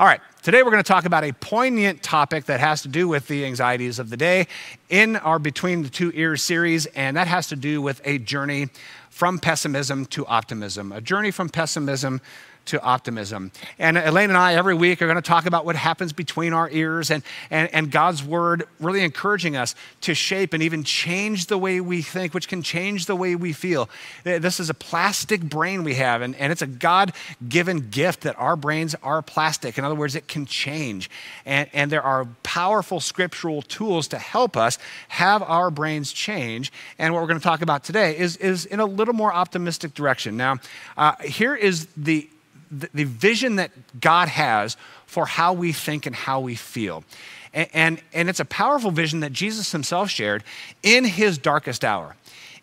All right, today we're going to talk about a poignant topic that has to do with the anxieties of the day in our Between the Two Ears series, and that has to do with a journey from pessimism to optimism. A journey from pessimism to optimism. And Elaine and I, every week, are going to talk about what happens between our ears and, and, and God's word really encouraging us to shape and even change the way we think, which can change the way we feel. This is a plastic brain we have, and, and it's a God given gift that our brains are plastic. In other words, it can change. And, and there are powerful scriptural tools to help us have our brains change. And what we're going to talk about today is, is in a little more optimistic direction. Now, uh, here is the the, vision that God has for how we think and how we feel. And, and, and it's a powerful vision that Jesus himself shared in his darkest hour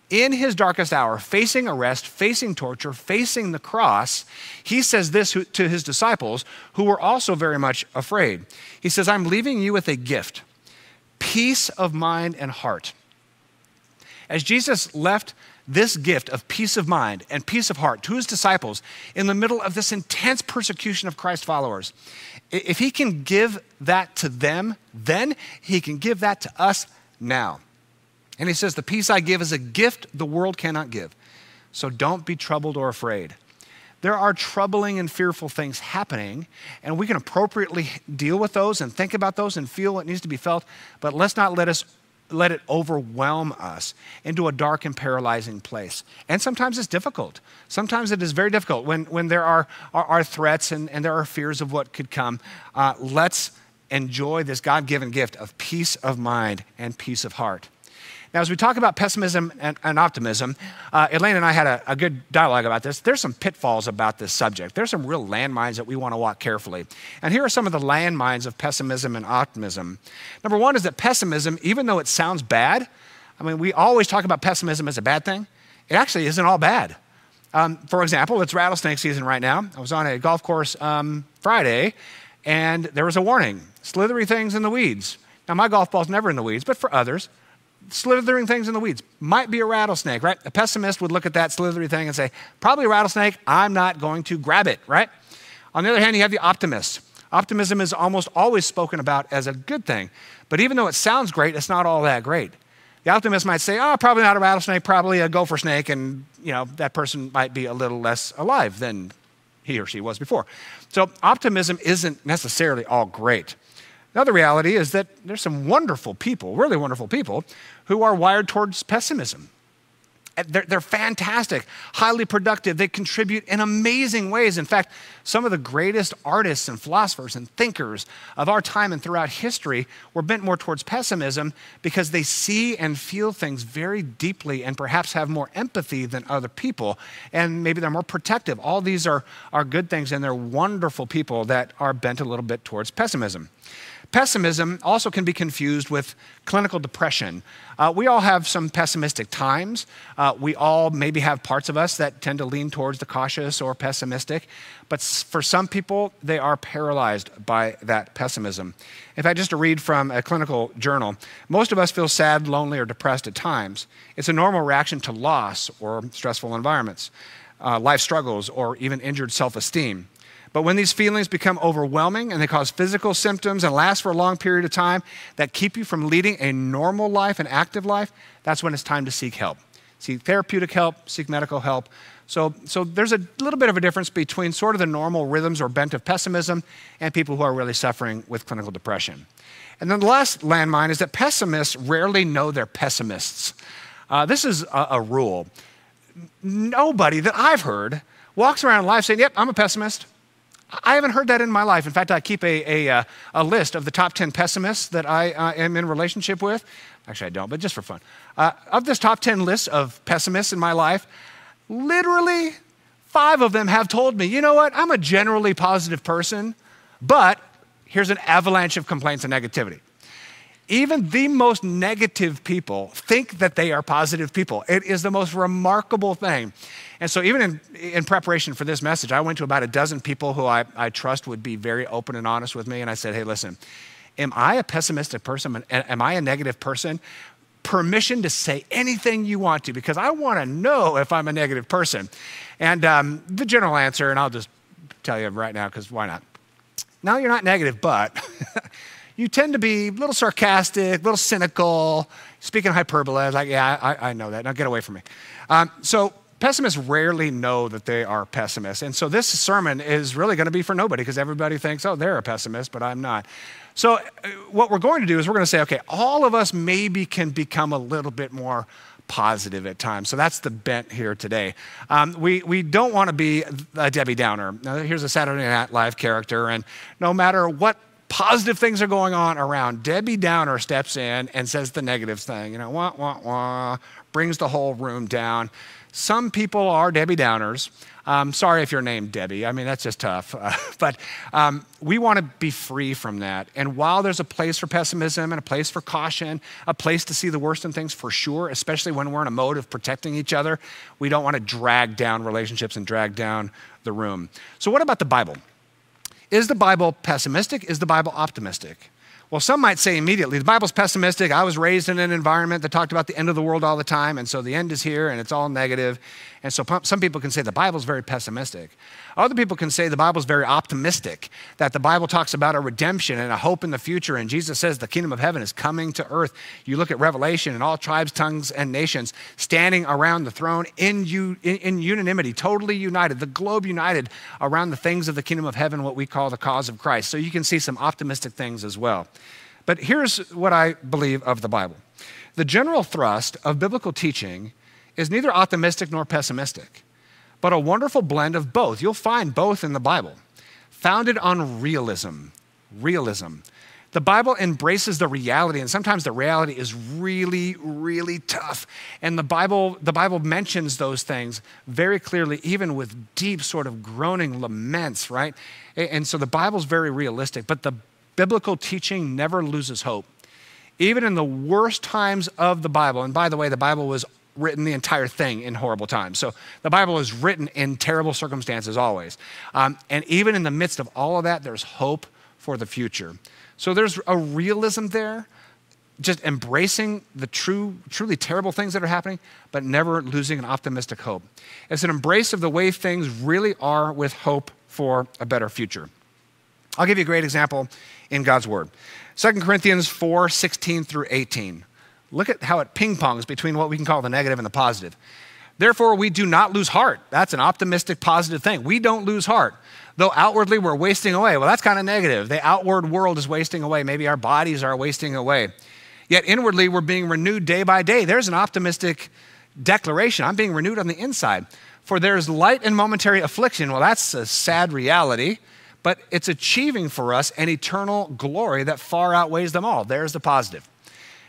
in his darkest hour, facing arrest, facing torture, facing the cross, he says this to his disciples who were also very much afraid. He says, I'm leaving you with a gift peace of mind and heart. As Jesus left this gift of peace of mind and peace of heart to his disciples in the middle of this intense persecution of Christ followers. If he can give that to them, then he can give that to us now. And he says, The peace I give is a gift the world cannot give. So don't be troubled or afraid. There are troubling and fearful things happening, and we can appropriately deal with those and think about those and feel what needs to be felt, but let's not let us let it overwhelm us into a dark and paralyzing place. And sometimes it's difficult. Sometimes it is very difficult when, when there are, are, are threats and, and there are fears of what could come. Uh, let's enjoy this God given gift of peace of mind and peace of heart. Now, as we talk about pessimism and, and optimism, uh, Elaine and I had a, a, good dialogue about this. There's some pitfalls about this subject. There's some real landmines that we want to walk carefully. And here are some of the landmines of pessimism and optimism. Number one is that pessimism, even though it sounds bad, I mean, we always talk about pessimism as a bad thing. It actually isn't all bad. Um, for example, it's rattlesnake season right now. I was on a golf course um, Friday, and there was a warning slithery things in the weeds. Now, my golf ball's never in the weeds, but for others, slithering things in the weeds. Might be a rattlesnake, right? A pessimist would look at that slithery thing and say, probably a rattlesnake, I'm not going to grab it, right? On the other hand, you have the optimist. Optimism is almost always spoken about as a good thing, but even though it sounds great, it's not all that great. The optimist might say, oh, probably not a rattlesnake, probably a gopher snake, and you know, that person might be a little less alive than he or she was before. So optimism isn't necessarily all great. Another reality is that there's some wonderful people, really wonderful people, who are wired towards pessimism. Uh, they're, they're, fantastic, highly productive. They contribute in amazing ways. In fact, some of the greatest artists and philosophers and thinkers of our time and throughout history were bent more towards pessimism because they see and feel things very deeply and perhaps have more empathy than other people. And maybe they're more protective. All these are, are good things, and they're wonderful people that are bent a little bit towards pessimism. Pessimism also can be confused with clinical depression. Uh, we all have some pessimistic times. Uh, we all maybe have parts of us that tend to lean towards the cautious or pessimistic, but for some people, they are paralyzed by that pessimism. In fact, just to read from a clinical journal, most of us feel sad, lonely, or depressed at times. It's a normal reaction to loss or stressful environments, uh, life struggles, or even injured self esteem. But when these feelings become overwhelming and they cause physical symptoms and last for a long period of time that keep you from leading a normal life, an active life, that's when it's time to seek help. Seek therapeutic help, seek medical help. So, so there's a little bit of a difference between sort of the normal rhythms or bent of pessimism and people who are really suffering with clinical depression. And then the last landmine is that pessimists rarely know they're pessimists. Uh, this is a, a rule. Nobody that I've heard walks around life saying, Yep, I'm a pessimist. I haven't heard that in my life. In fact, I keep a, a, uh, a list of the top 10 pessimists that I uh, am in relationship with. Actually, I don't, but just for fun. Uh, of this top 10 list of pessimists in my life, literally five of them have told me, you know what, I'm a generally positive person, but here's an avalanche of complaints and negativity. Even the most negative people think that they are positive people. It is the most remarkable thing. And so, even in, in preparation for this message, I went to about a dozen people who I, I trust would be very open and honest with me. And I said, hey, listen, am I a pessimistic person? Am I a negative person? Permission to say anything you want to because I want to know if I'm a negative person. And um, the general answer, and I'll just tell you right now because why not? Now you're not negative, but you tend to be a little sarcastic, a little cynical, speaking hyperbole. Like, yeah, I, I know that. Now get away from me. Um, so pessimists rarely know that they are pessimists. And so this sermon is really going to be for nobody because everybody thinks, oh, they're a pessimist, but I'm not. So, uh, what we're going to do is we're going to say, okay, all of us maybe can become a little bit more positive at times. So that's the bent here today. Um, we, we don't want to be a Debbie Downer. Now, here's a Saturday Night Live character, and no matter what positive things are going on around, Debbie Downer steps in and says the negative thing, you know, wah, wah, wah, brings the whole room down. Some people are Debbie Downers. Um, sorry if you're named Debbie. I mean, that's just tough. Uh, but um, we want to be free from that. And while there's a place for pessimism and a place for caution, a place to see the worst in things for sure, especially when we're in a mode of protecting each other, we don't want to drag down relationships and drag down the room. So, what about the Bible? Is the Bible pessimistic? Is the Bible optimistic? Well, some might say immediately, the Bible's pessimistic. I was raised in an environment that talked about the end of the world all the time, and so the end is here and it's all negative. And so some people can say the Bible's very pessimistic. Other people can say the Bible's very optimistic, that the Bible talks about a redemption and a hope in the future, and Jesus says the kingdom of heaven is coming to earth. You look at Revelation and all tribes, tongues, and nations standing around the throne in, in, in unanimity, totally united, the globe united around the things of the kingdom of heaven, what we call the cause of Christ. So you can see some optimistic things as well. But here's what I believe of the Bible the general thrust of biblical teaching is neither optimistic nor pessimistic, but a wonderful blend of both. You'll find both in the Bible, founded on realism. Realism. The Bible embraces the reality, and sometimes the reality is really, really tough. And the Bible, the Bible mentions those things very clearly, even with deep, sort of groaning laments, right? And so the Bible's very realistic, but the biblical teaching never loses hope. Even in the worst times of the Bible, and by the way, the Bible was written the entire thing in horrible times. So the Bible is written in terrible circumstances always. Um, and even in the midst of all of that, there's hope for the future. So there's a realism there, just embracing the true, truly terrible things that are happening, but never losing an optimistic hope. It's an embrace of the way things really are with hope for a better future. I'll give you a great example in God's Word. 2 Corinthians 4 16 through 18. Look at how it ping pongs between what we can call the negative and the positive. Therefore, we do not lose heart. That's an optimistic, positive thing. We don't lose heart. Though outwardly we're wasting away. Well, that's kind of negative. The outward world is wasting away. Maybe our bodies are wasting away. Yet inwardly we're being renewed day by day. There's an optimistic declaration. I'm being renewed on the inside. For there's light and momentary affliction. Well, that's a sad reality, but it's achieving for us an eternal glory that far outweighs them all. There's the positive.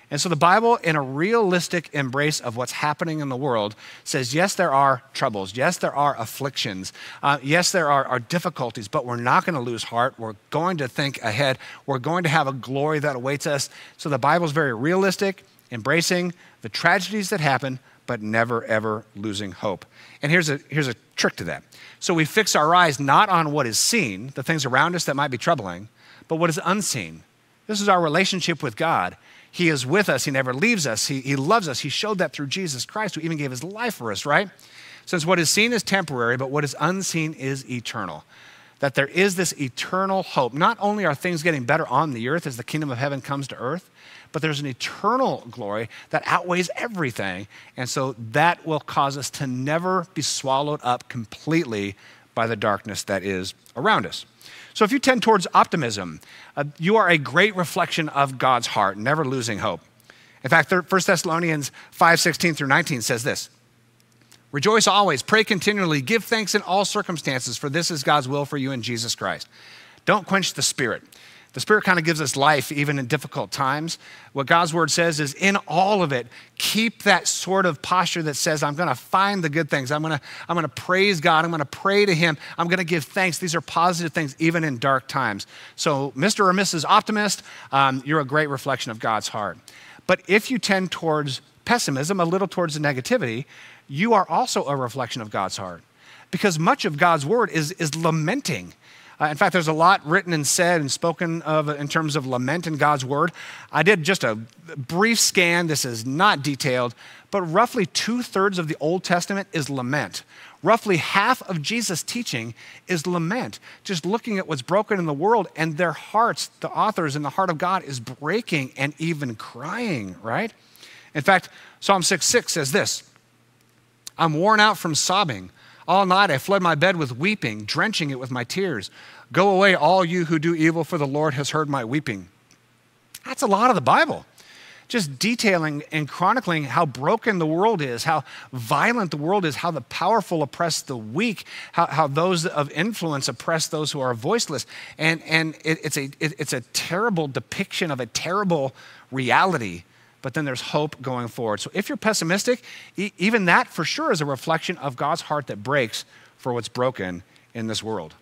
And so the Bible, in a realistic embrace of what's happening in the world, says yes, there are troubles. Yes, there are afflictions. Uh, yes, there are, are difficulties, but we're not going to lose heart. We're going to think ahead. We're going to have a glory that awaits us. So the Bible is very realistic, embracing the tragedies that happen, but never, ever losing hope. And here's a, here's a trick to that. So we fix our eyes not on what is seen, the things around us that might be troubling, but what is unseen. This is our relationship with God. He is with us. He never leaves us. He, he loves us. He showed that through Jesus Christ, who even gave his life for us, right? Since what is seen is temporary, but what is unseen is eternal. That there is this eternal hope. Not only are things getting better on the earth as the kingdom of heaven comes to earth, but there's an eternal glory that outweighs everything. And so that will cause us to never be swallowed up completely by the darkness that is around us. So if you tend towards optimism, uh, you are a great reflection of God's heart, never losing hope. In fact, 1 Thessalonians 5 16 through 19 says this Rejoice always, pray continually, give thanks in all circumstances, for this is God's will for you in Jesus Christ. Don't quench the spirit. The Spirit kind of gives us life even in difficult times. What God's Word says is in all of it, keep that sort of posture that says, I'm going to find the good things. I'm going to, I'm going to praise God. I'm going to pray to Him. I'm going to give thanks. These are positive things, even in dark times. So, Mr. or Mrs. Optimist, um, you're a great reflection of God's heart. But if you tend towards pessimism, a little towards the negativity, you are also a reflection of God's heart. Because much of God's Word is, is lamenting uh, in fact, there's a lot written and said and spoken of in terms of lament in God's word. I did just a brief scan. This is not detailed, but roughly two thirds of the Old Testament is lament. roughly half of Jesus' teaching is lament, just looking at what's broken in the world, and their hearts, the authors in the heart of God, is breaking and even crying, right? In fact, Psalm 6 6 says this I'm worn out from sobbing. All night I fled my bed with weeping, drenching it with my tears. Go away, all you who do evil, for the Lord has heard my weeping. That's a lot of the Bible. Just detailing and chronicling how broken the world is, how violent the world is, how the powerful oppress the weak, how, how those of influence oppress those who are voiceless. And, and it, it's, a, it, it's a terrible depiction of a terrible reality but then there's hope going forward. So if you're pessimistic, e- even that for sure is a reflection of God's heart that breaks for what's broken in this world.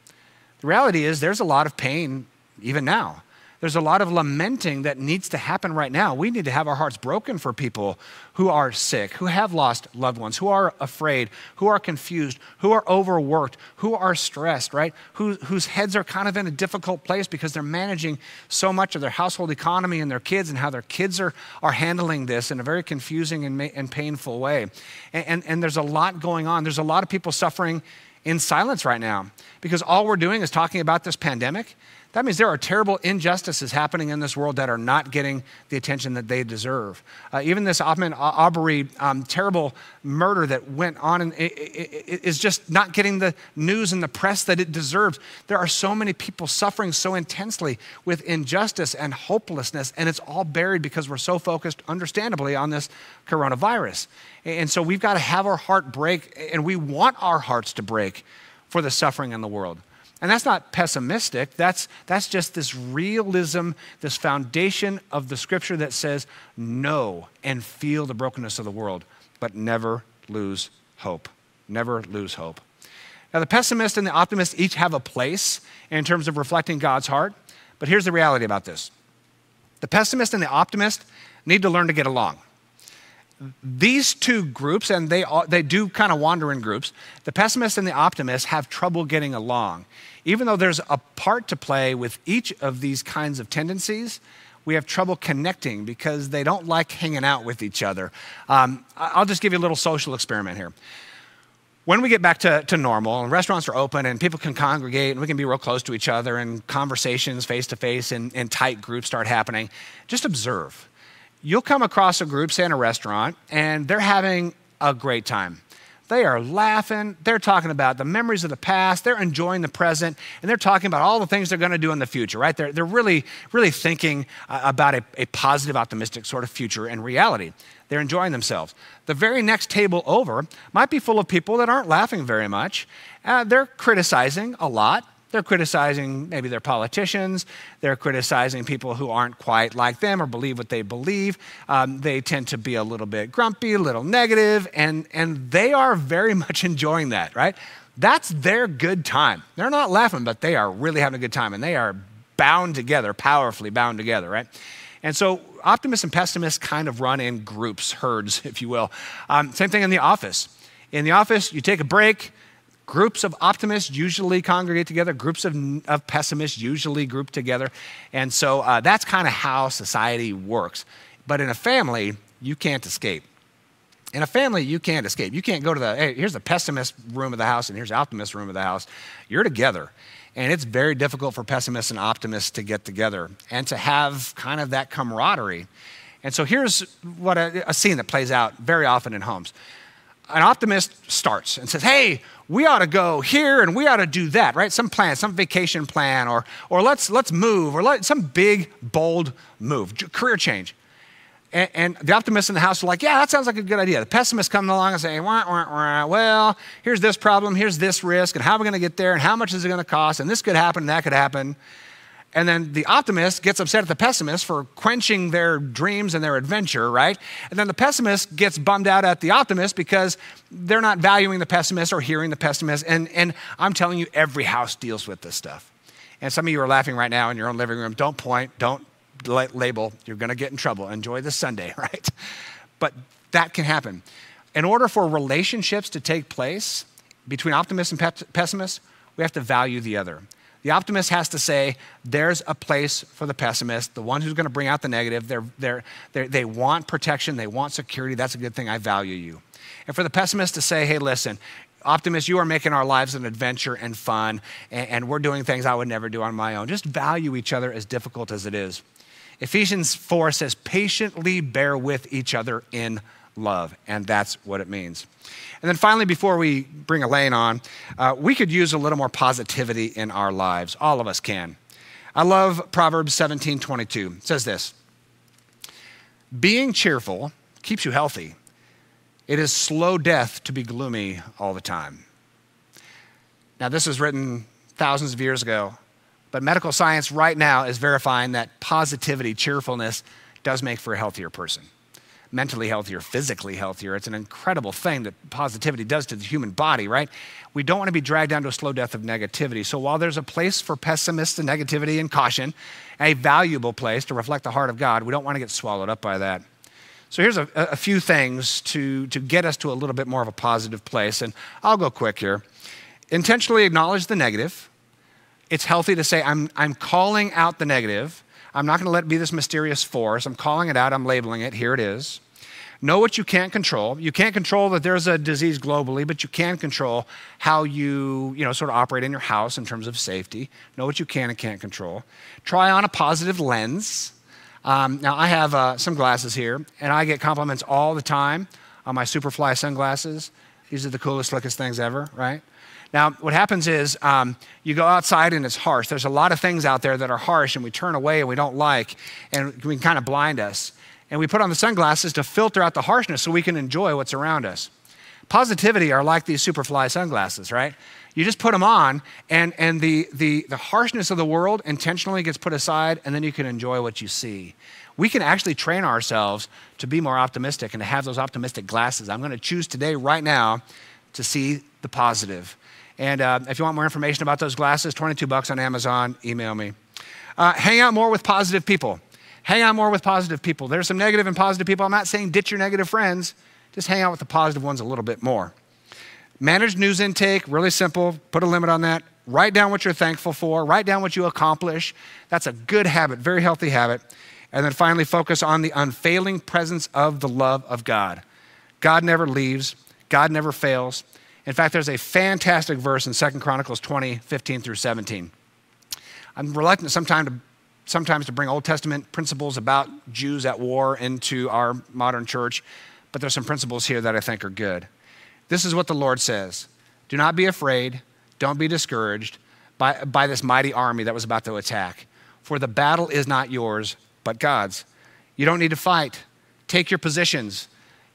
The reality is there's a lot of pain even now. There's a lot of lamenting that needs to happen right now. We need to have our hearts broken for people who are sick, who have lost loved ones, who are afraid, who are confused, who are overworked, who are stressed, right? Who, whose heads are kind of in a difficult place because they're managing so much of their household economy and their kids and how their kids are, are handling this in a very confusing and, and painful way. And, and, and there's a lot going on. There's a lot of people suffering in silence right now because all we're doing is talking about this pandemic that means there are terrible injustices happening in this world that are not getting the attention that they deserve. Uh, even this Arbery um, terrible murder that went on and is just not getting the news and the press that it deserves. There are so many people suffering so intensely with injustice and hopelessness, and it's all buried because we're so focused, understandably, on this coronavirus. And so we've got to have our heart break, and we want our hearts to break for the suffering in the world. And that's not pessimistic. That's, that's just this realism, this foundation of the scripture that says, know and feel the brokenness of the world, but never lose hope. Never lose hope. Now, the pessimist and the optimist each have a place in terms of reflecting God's heart, but here's the reality about this the pessimist and the optimist need to learn to get along these two groups, and they, they do kind of wander in groups, the pessimist and the optimist have trouble getting along. Even though there's a part to play with each of these kinds of tendencies, we have trouble connecting because they don't like hanging out with each other. Um, I'll just give you a little social experiment here. When we get back to, to normal and restaurants are open and people can congregate and we can be real close to each other and conversations face to face and tight groups start happening, just observe you'll come across a group, say in a restaurant, and they're having a great time. They are laughing. They're talking about the memories of the past. They're enjoying the present. And they're talking about all the things they're going to do in the future, right? They're, they're really, really thinking uh, about a, a positive, optimistic sort of future and reality. They're enjoying themselves. The very next table over might be full of people that aren't laughing very much. Uh, they're criticizing a lot. They're criticizing maybe their politicians. They're criticizing people who aren't quite like them or believe what they believe. Um, they tend to be a little bit grumpy, a little negative, and, and they are very much enjoying that, right? That's their good time. They're not laughing, but they are really having a good time, and they are bound together, powerfully bound together, right? And so optimists and pessimists kind of run in groups, herds, if you will. Um, same thing in the office. In the office, you take a break, Groups of optimists usually congregate together, groups of, of pessimists usually group together. And so uh, that's kind of how society works. But in a family, you can't escape. In a family, you can't escape. You can't go to the, hey, here's the pessimist room of the house and here's the optimist room of the house. You're together. And it's very difficult for pessimists and optimists to get together and to have kind of that camaraderie. And so here's what a, a scene that plays out very often in homes an optimist starts and says, Hey, we ought to go here and we ought to do that, right? Some plan, some vacation plan, or, or let's, let's move, or let, some big, bold move, career change. And, and, the optimists in the house are like, Yeah, that sounds like a good idea. The pessimists come along and say, wah, wah, wah. Well, here's this problem, here's this risk, and how are we going to get there, and how much is it going to cost, and this could happen, and that could happen. And then the optimist gets upset at the pessimist for quenching their dreams and their adventure, right? And then the pessimist gets bummed out at the optimist because they're not valuing the pessimist or hearing the pessimist. And, and I'm telling you, every house deals with this stuff. And some of you are laughing right now in your own living room. Don't point, don't label. You're going to get in trouble. Enjoy this Sunday, right? But that can happen. In order for relationships to take place between optimists and pessimists, we have to value the other. The optimist has to say, there's a place for the pessimist, the one who's going to bring out the negative. They're, they're, they're, they want protection, they want security. That's a good thing. I value you. And for the pessimist to say, hey, listen, optimist, you are making our lives an adventure and fun, and, and we're doing things I would never do on my own. Just value each other as difficult as it is. Ephesians 4 says, patiently bear with each other in love, and that's what it means. And then finally, before we bring Elaine on, uh, we could use a little more positivity in our lives. All of us can. I love Proverbs 17 22. It says this Being cheerful keeps you healthy. It is slow death to be gloomy all the time. Now, this was written thousands of years ago, but medical science right now is verifying that positivity, cheerfulness, does make for a healthier person mentally healthier, physically healthier. It's an incredible thing that positivity does to the human body, right? We don't want to be dragged down to a slow death of negativity. So while there's a place for pessimists and negativity and caution, a valuable place to reflect the heart of God, we don't want to get swallowed up by that. So here's a, a few things to, to get us to a little bit more of a positive place. And I'll go quick here. Intentionally acknowledge the negative. It's healthy to say, I'm, I'm calling out the negative. I'm not going to let it be this mysterious force. I'm calling it out. I'm labeling it. Here it is. Know what you can't control. You can't control that there's a disease globally, but you can control how you, you know, sort of operate in your house in terms of safety. Know what you can and can't control. Try on a positive lens. Um, now, I have uh, some glasses here, and I get compliments all the time on my Superfly sunglasses. These are the coolest, slickest things ever, right? Now, what happens is um, you go outside and it's harsh. There's a lot of things out there that are harsh and we turn away and we don't like, and we can kind of blind us and we put on the sunglasses to filter out the harshness so we can enjoy what's around us. Positivity are like these Superfly sunglasses, right? You just put them on, and, and the, the, the harshness of the world intentionally gets put aside, and then you can enjoy what you see. We can actually train ourselves to be more optimistic and to have those optimistic glasses. I'm going to choose today, right now, to see the positive. And uh, if you want more information about those glasses, 22 bucks on Amazon, email me. Uh, hang out more with positive people hang out more with positive people. There's some negative and positive people. I'm not saying ditch your negative friends, just hang out with the positive ones a little bit more. Manage news intake, really simple. Put a limit on that. Write down what you're thankful for, write down what you accomplish. That's a good habit, very healthy habit. And then finally, focus on the unfailing presence of the love of God. God never leaves, God never fails. In fact, there's a fantastic verse in 2 Chronicles 20, 15 through 17. I'm reluctant sometimes to sometimes to bring Old Testament principles about Jews at war into our modern church, but there's some principles here that I think are good. This is what the Lord says Do not be afraid, don't be discouraged by, by this mighty army that was about to attack, for the battle is not yours, but God's. You don't need to fight. Take your positions.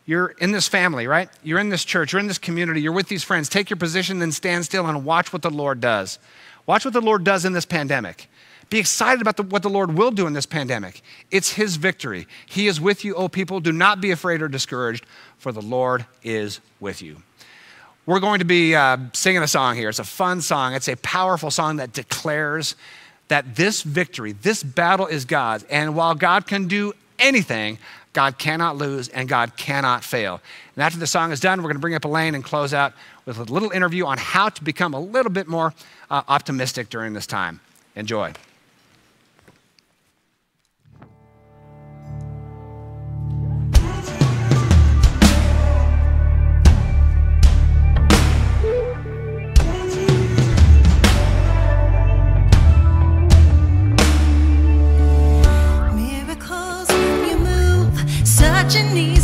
You're in this family, right? You're in this church, you're in this community, you're with these friends. Take your position, then stand still and watch what the Lord does. Watch what the Lord does in this pandemic. Be excited about the, what the Lord will do in this pandemic. It's His victory. He is with you, O people. Do not be afraid or discouraged, for the Lord is with you. We're going to be uh, singing a song here. It's a fun song, it's a powerful song that declares that this victory, this battle is God's. And while God can do anything, God cannot lose and God cannot fail. And after the song is done, we're going to bring up Elaine and close out with a little interview on how to become a little bit more uh, optimistic during this time. Enjoy.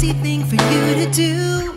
easy thing for you to do.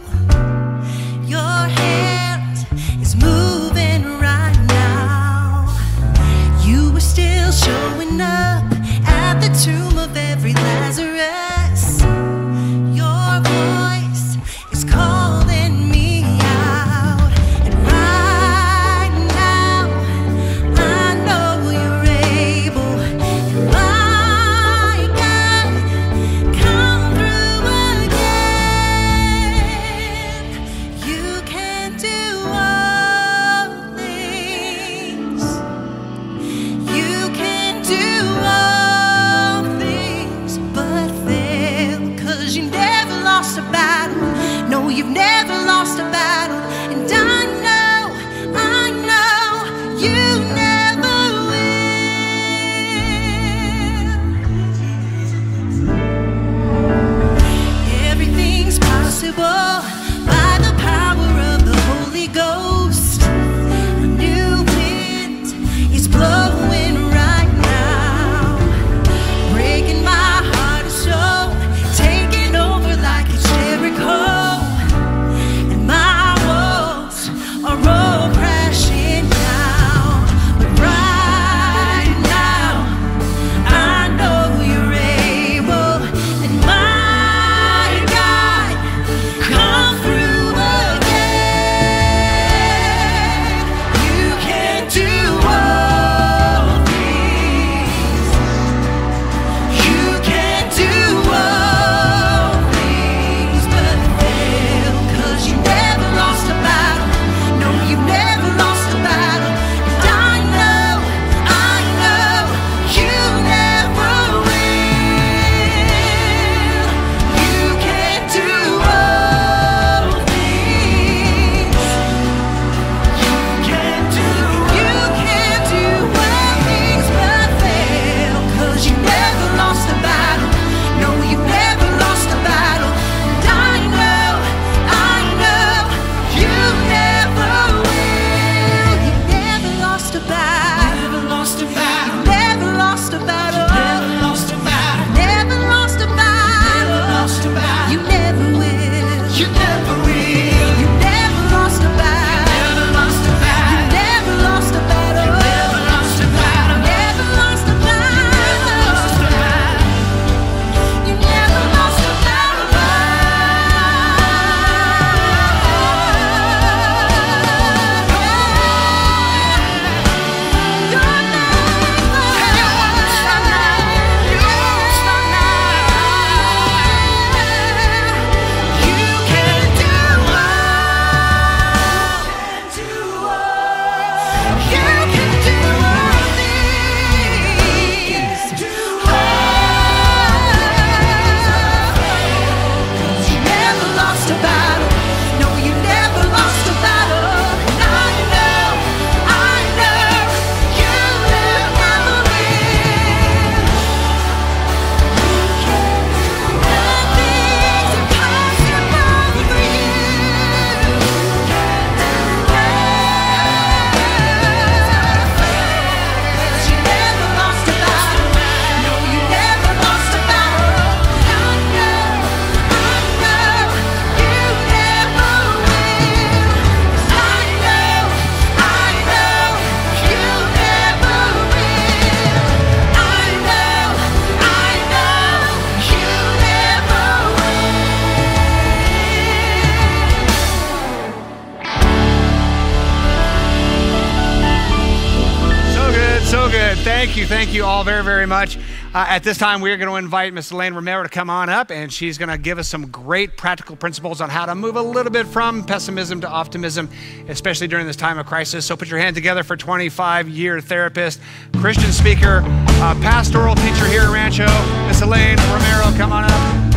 You. All very, very much. Uh, at this time, we're going to invite Ms. Elaine Romero to come on up, and she's going to give us some great practical principles on how to move a little bit from pessimism to optimism, especially during this time of crisis. So put your hand together for 25 year therapist, Christian speaker, uh, pastoral teacher here at Rancho, Ms. Elaine Romero. Come on up.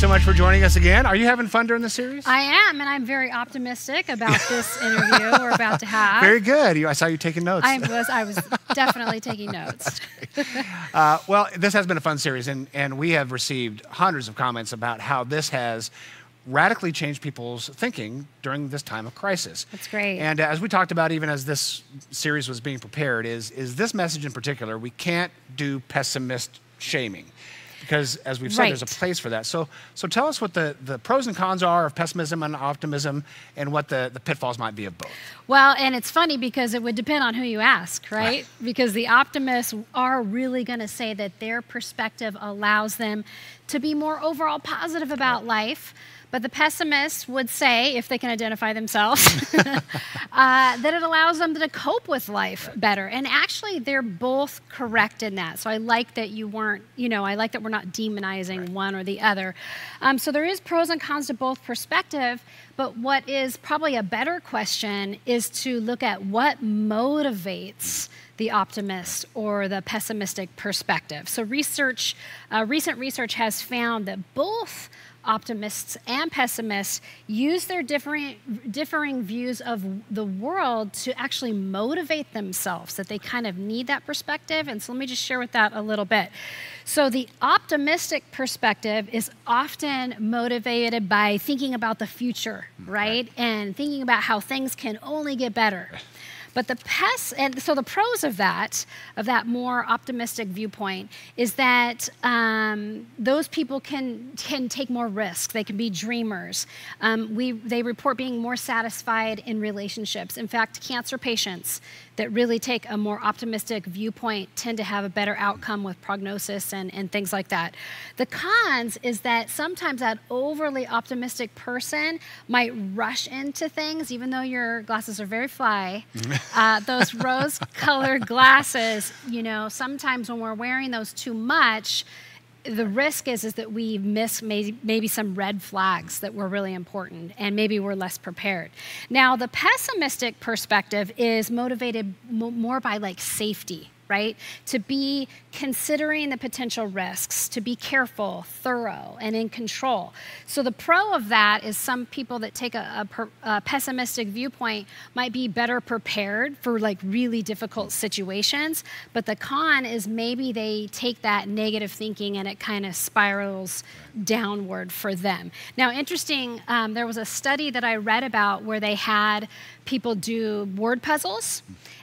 So much for joining us again. Are you having fun during the series? I am, and I'm very optimistic about this interview we're about to have. Very good. I saw you taking notes. I was, I was definitely taking notes. uh, well, this has been a fun series, and, and we have received hundreds of comments about how this has radically changed people's thinking during this time of crisis. That's great. And as we talked about, even as this series was being prepared, is, is this message in particular, we can't do pessimist shaming because as we've said, right. there's a place for that. So, so tell us what the, the pros and cons are of pessimism and optimism and what the, the pitfalls might be of both. Well, and it's funny because it would depend on who you ask, right? right. Because the optimists are really going to say that their perspective allows them to be more overall positive about life. But the pessimists would say, if they can identify themselves, uh, that it allows them to cope with life better. And actually, they're both correct in that. So I like that you weren't, you know, I like that we're not demonizing right. one or the other. Um, so there is pros and cons to both perspective. But what is probably a better question is to look at what motivates the optimist or the pessimistic perspective. So research, uh, recent research has found that both optimists and pessimists use their differing, differing views of the world to actually motivate themselves, that they kind of need that perspective. And so let me just share with that a little bit. So the optimistic perspective is often motivated by thinking about the future, mm, right? And thinking about how things can only get better. But the pests, and so the pros of that, of that more optimistic viewpoint, is that um, those people can can take more risks. They can be dreamers. Um, we they report being more satisfied in relationships. In fact, cancer patients that really take a more optimistic viewpoint tend to have a better outcome with prognosis and, and things like that. The cons is that sometimes that overly optimistic person might rush into things, even though your glasses are very fly. uh, those rose colored glasses, you know, sometimes when we're wearing those too much, the risk is is that we miss maybe, maybe some red flags that were really important and maybe we're less prepared. Now the pessimistic perspective is motivated more by like safety right? To be considering the potential risks, to be careful, thorough, and in control. So, the pro of that is some people that take a, a, a pessimistic viewpoint might be better prepared for like really difficult situations. But the con is maybe they take that negative thinking and it kind of spirals downward for them. Now, interesting, um, there was a study that I read about where they had people do word puzzles.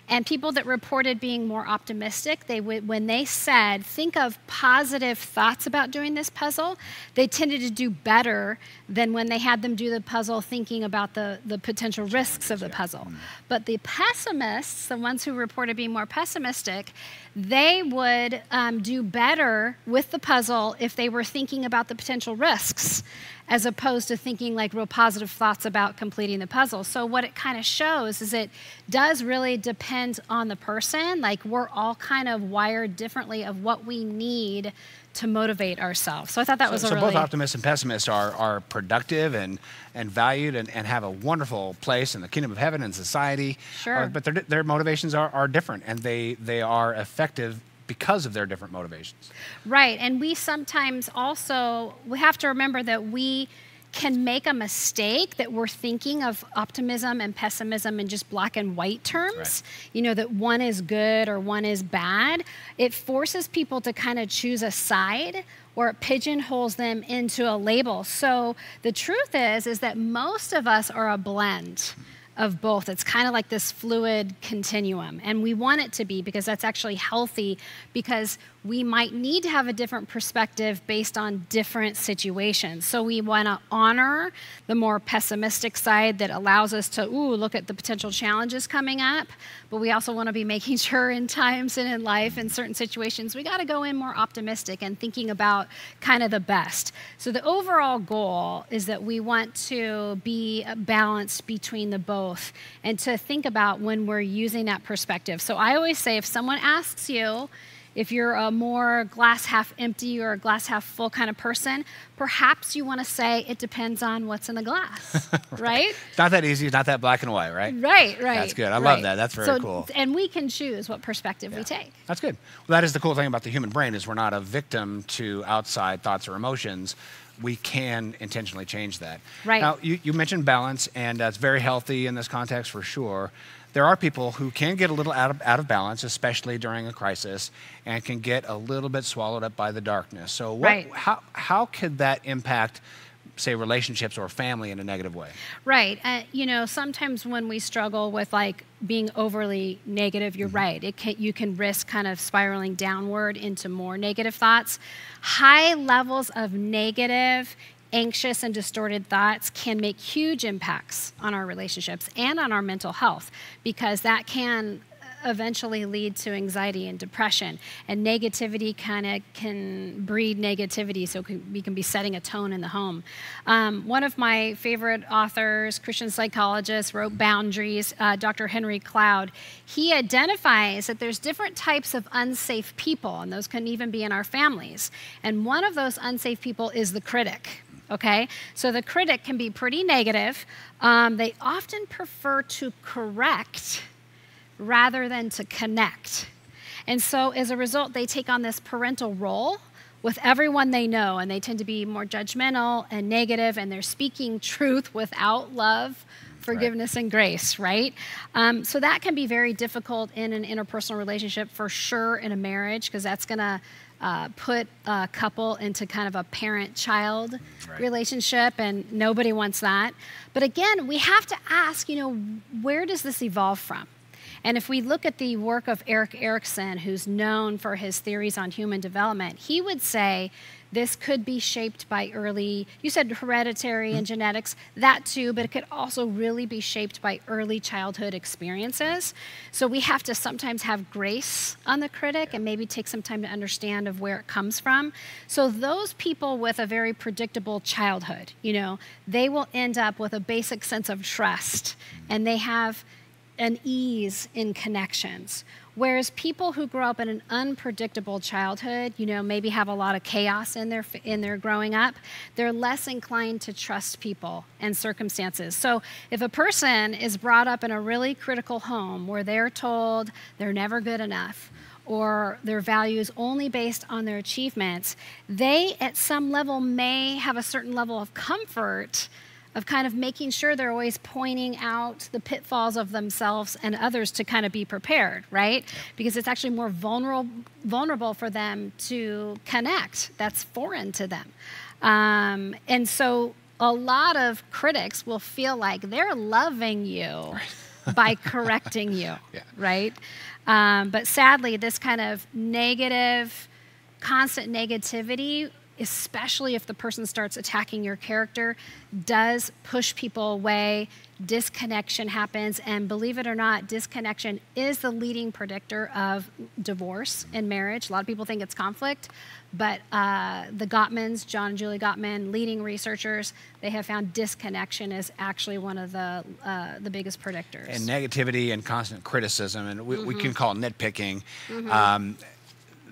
And people that reported being more optimistic, they would, when they said, think of positive thoughts about doing this puzzle, they tended to do better than when they had them do the puzzle thinking about the, the potential risks of the puzzle. But the pessimists, the ones who reported being more pessimistic, they would um, do better with the puzzle if they were thinking about the potential risks as opposed to thinking like real positive thoughts about completing the puzzle. So, what it kind of shows is it does really depend on the person. Like, we're all kind of wired differently of what we need to motivate ourselves. So I thought that so, was so really... both optimists and pessimists are, are productive and, and valued and, and have a wonderful place in the kingdom of heaven and society. Sure. Uh, but their, their motivations are, are different and they, they are effective because of their different motivations. Right. And we sometimes also we have to remember that we can make a mistake that we're thinking of optimism and pessimism in just black and white terms, right. you know, that one is good or one is bad. It forces people to kind of choose a side or it pigeonholes them into a label. So the truth is is that most of us are a blend of both. It's kind of like this fluid continuum. And we want it to be because that's actually healthy because we might need to have a different perspective based on different situations. So we want to honor the more pessimistic side that allows us to, ooh, look at the potential challenges coming up. But we also want to be making sure in times and in life, in certain situations, we got to go in more optimistic and thinking about kind of the best. So the overall goal is that we want to be balanced between the both and to think about when we're using that perspective. So I always say if someone asks you, if you're a more glass half empty or a glass half full kind of person, perhaps you want to say it depends on what's in the glass, right. right? It's not that easy. It's not that black and white, right? Right, right. That's good. I right. love that. That's very so, cool. And we can choose what perspective yeah. we take. That's good. Well, that is the cool thing about the human brain is we're not a victim to outside thoughts or emotions we can intentionally change that. Right. Now, you, you mentioned balance, and that's very healthy in this context for sure there are people who can get a little out of, out of balance, especially during a crisis, and can get a little bit swallowed up by the darkness. So, what, right. how, how could that impact? say relationships or family in a negative way right uh, you know sometimes when we struggle with like being overly negative you're mm-hmm. right it can, you can risk kind of spiraling downward into more negative thoughts high levels of negative anxious and distorted thoughts can make huge impacts on our relationships and on our mental health because that can eventually lead to anxiety and depression. And negativity kind of can breed negativity so we can be setting a tone in the home. Um, one of my favorite authors christian psychologist wrote boundaries uh, dr henry cloud. He identifies that there's different types of unsafe people and those can even be in our families. And one of those unsafe people is the critic okay? So the critic can be pretty negative. Um, they often prefer to correct rather than to connect. And so as a result, they take on this parental role with everyone they know, and they tend to be more judgmental and negative, and they're speaking truth without love forgiveness right. and grace, right? Um, so that can be very difficult in an interpersonal relationship for sure in a marriage because that's going to uh, put a couple into kind of a parent child right. relationship, and nobody wants that. But again, we have to ask, you know, where does this evolve from? And if we look at the work of Erik Erikson, who's known for his theories on human development, he would say this could be shaped by early, you said hereditary and genetics, that too, but it could also really be shaped by early childhood experiences. So we have to sometimes have grace on the critic and maybe take some time to understand of where it comes from. So those people with a very predictable childhood, you know, they will end up with a basic sense of trust and they have an ease in connections. Whereas people who grow up in an unpredictable childhood, you know, maybe have a lot of chaos in their in their growing up, they're less inclined to trust people and circumstances. So, if a person is brought up in a really critical home where they're told they're never good enough, or their values only based on their achievements, they at some level may have a certain level of comfort of kind of making sure they're always pointing out the pitfalls of themselves and others to kind of be prepared, right? Because it's actually more vulnerable, vulnerable for them to connect. That's foreign to them. Um, and so a lot of critics will feel like they're loving you by correcting you, yeah. right? Um, but sadly, this kind of negative, constant negativity especially if the person starts attacking your character, does push people away. Disconnection happens. And believe it or not, disconnection is the leading predictor of divorce in marriage. A lot of people think it's conflict, but uh, the Gottmans, John and Julie Gottman, leading researchers, they have found disconnection is actually one of the, uh, the biggest predictors. And negativity and constant criticism, and we, mm-hmm. we can call it nitpicking. Mm-hmm. Um,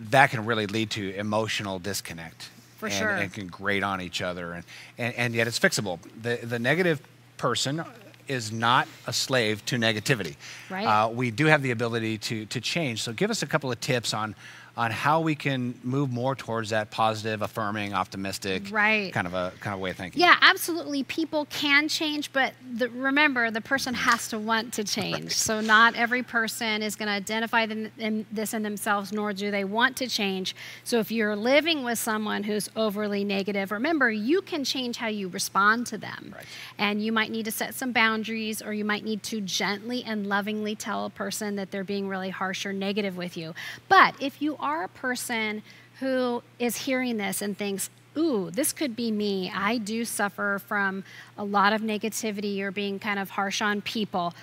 that can really lead to emotional disconnect and, sure. and can grate on each other, and, and, and yet it's fixable. The, the negative person is not a slave to negativity. Right. Uh, we do have the ability to, to change. So give us a couple of tips on on how we can move more towards that positive, affirming, optimistic right. kind of a kind of way of thinking. Yeah, absolutely. People can change, but the, remember, the person has to want to change. Right. So not every person is going to identify them, in this in themselves, nor do they want to change. So if you're living with someone who's overly negative, remember you can change how you respond to them, right. and you might need to set some boundaries, or you might need to gently and lovingly tell a person that they're being really harsh or negative with you. But if you are a person who is hearing this and thinks, ooh, this could be me. I do suffer from a lot of negativity or being kind of harsh on people.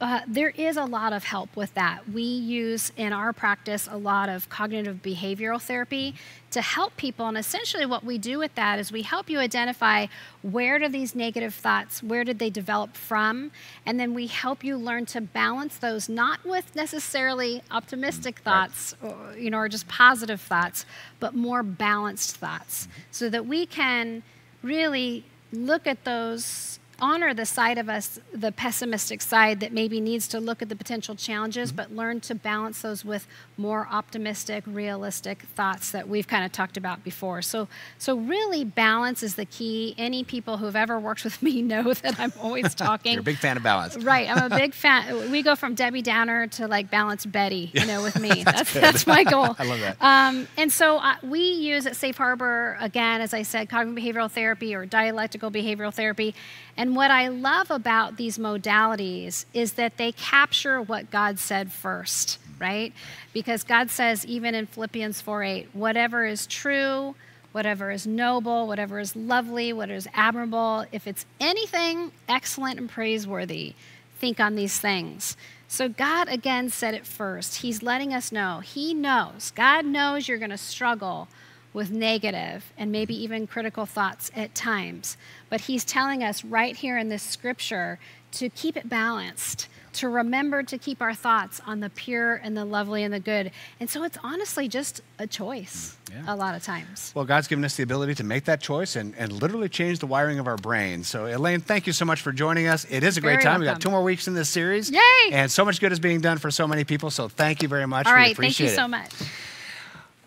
Uh, there is a lot of help with that. We use in our practice a lot of cognitive behavioral therapy to help people. And essentially, what we do with that is we help you identify where do these negative thoughts, where did they develop from, and then we help you learn to balance those, not with necessarily optimistic thoughts, or, you know, or just positive thoughts, but more balanced thoughts, so that we can really look at those honor the side of us, the pessimistic side that maybe needs to look at the potential challenges, mm-hmm. but learn to balance those with more optimistic, realistic thoughts that we've kind of talked about before. So, so really, balance is the key. Any people who've ever worked with me know that I'm always talking. You're a big fan of balance, right? I'm a big fan. We go from Debbie Downer to like balance Betty, you know, with me. that's that's, that's, my goal. I love that. Um, and so uh, we use at Safe Harbor again, as I said, cognitive behavioral therapy or dialectical behavioral therapy, and and what I love about these modalities is that they capture what God said first, right? Because God says, even in Philippians 4 8, whatever is true, whatever is noble, whatever is lovely, whatever is admirable, if it's anything excellent and praiseworthy, think on these things. So God again said it first. He's letting us know. He knows. God knows you're going to struggle with negative and maybe even critical thoughts at times. But he's telling us right here in this scripture to keep it balanced, to remember to keep our thoughts on the pure and the lovely and the good. And so it's honestly just a choice mm, yeah. a lot of times. Well, God's given us the ability to make that choice and, and literally change the wiring of our brain. So, Elaine, thank you so much for joining us. It is a great time. Welcome. We got two more weeks in this series. Yay! And so much good is being done for so many people. So, thank you very much. All we appreciate thank you it. so much.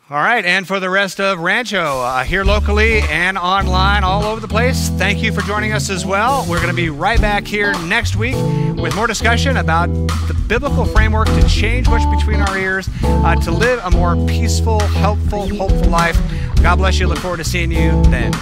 All right, and for the rest of Rancho, uh, here locally and online, all over the place, thank you for joining us as well. We're going to be right back here next week with more discussion about the biblical framework to change what's between our ears, uh, to live a more peaceful, helpful, hopeful life. God bless you. Look forward to seeing you then.